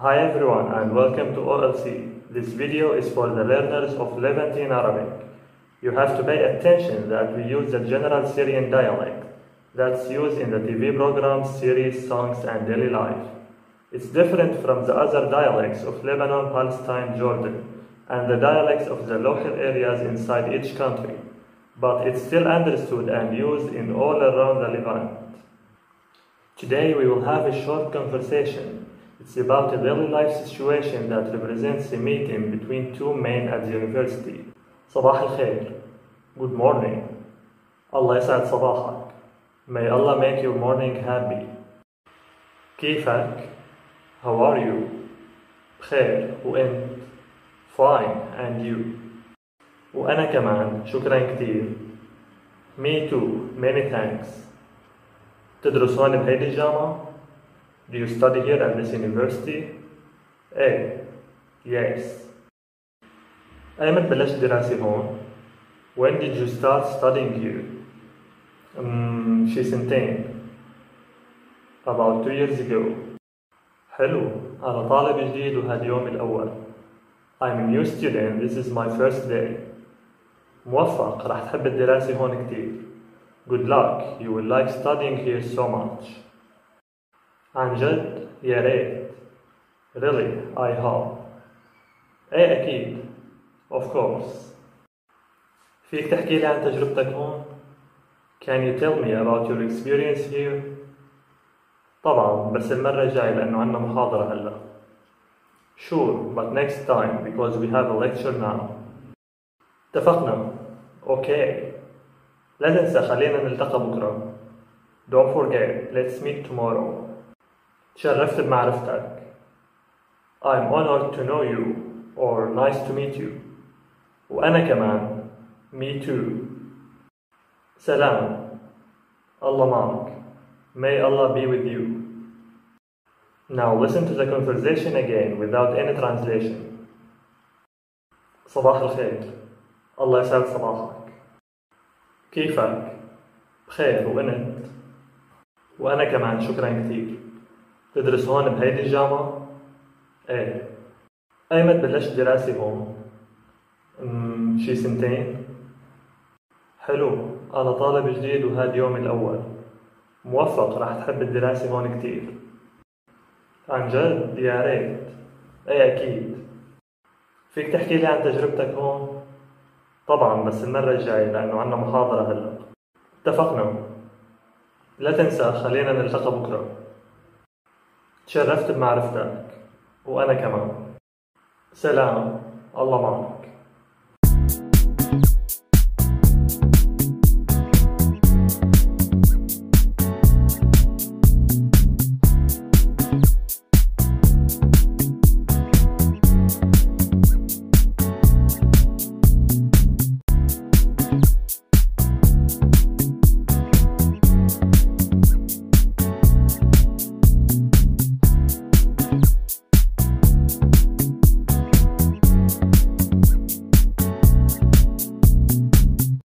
Hi everyone and welcome to OLC. This video is for the learners of Levantine Arabic. You have to pay attention that we use the general Syrian dialect that's used in the TV programs, series, songs and daily life. It's different from the other dialects of Lebanon, Palestine, Jordan, and the dialects of the local areas inside each country, but it's still understood and used in all around the Levant. Today we will have a short conversation. It's about a daily life situation that represents a meeting between two men at the university. صباح الخير. Good morning. الله يسعد صباحك. May Allah make your morning happy. كيفك? How are you? بخير وانت؟ Fine and you? وأنا كمان شكرا كتير. Me too. Many thanks. تدرس هون بهيدي الجامعة؟ Do you study here at this university? ايه Yes أيمت بلشت دراسة هون؟ When did you start studying here? um, شي سنتين About two years ago حلو أنا طالب جديد وهذا يومي الأول I'm a new student this is my first day موفق راح تحب الدراسة هون كتير Good luck you will like studying here so much عن جد يا ريت Really I hope إيه أكيد Of course فيك تحكي لي عن تجربتك هون؟ Can you tell me about your experience here? طبعا بس المرة الجاية لأنه عنا محاضرة هلا Sure but next time because we have a lecture now اتفقنا أوكي لا تنسى خلينا نلتقى بكرة Don't forget let's meet tomorrow تشرفت بمعرفتك I'm honored to know you or nice to meet you وأنا كمان Me too سلام الله معك May Allah be with you Now listen to the conversation again without any translation صباح الخير الله يسعد صباحك كيفك؟ بخير وانت؟ وأنا كمان شكرا كثير تدرس هون بهيدي الجامعة؟ إيه. أيمت بلشت دراسة هون؟ أمم، شي سنتين؟ حلو. أنا طالب جديد وهذا يومي الأول. موفق راح تحب الدراسة هون كتير. عن جد؟ يا ريت. إيه أكيد. فيك تحكي لي عن تجربتك هون؟ طبعا بس المرة الجاية لأنه عنا محاضرة هلأ. اتفقنا. لا تنسى خلينا نلتقى بكرة. تشرفت بمعرفتك وأنا كمان. سلام. الله معك.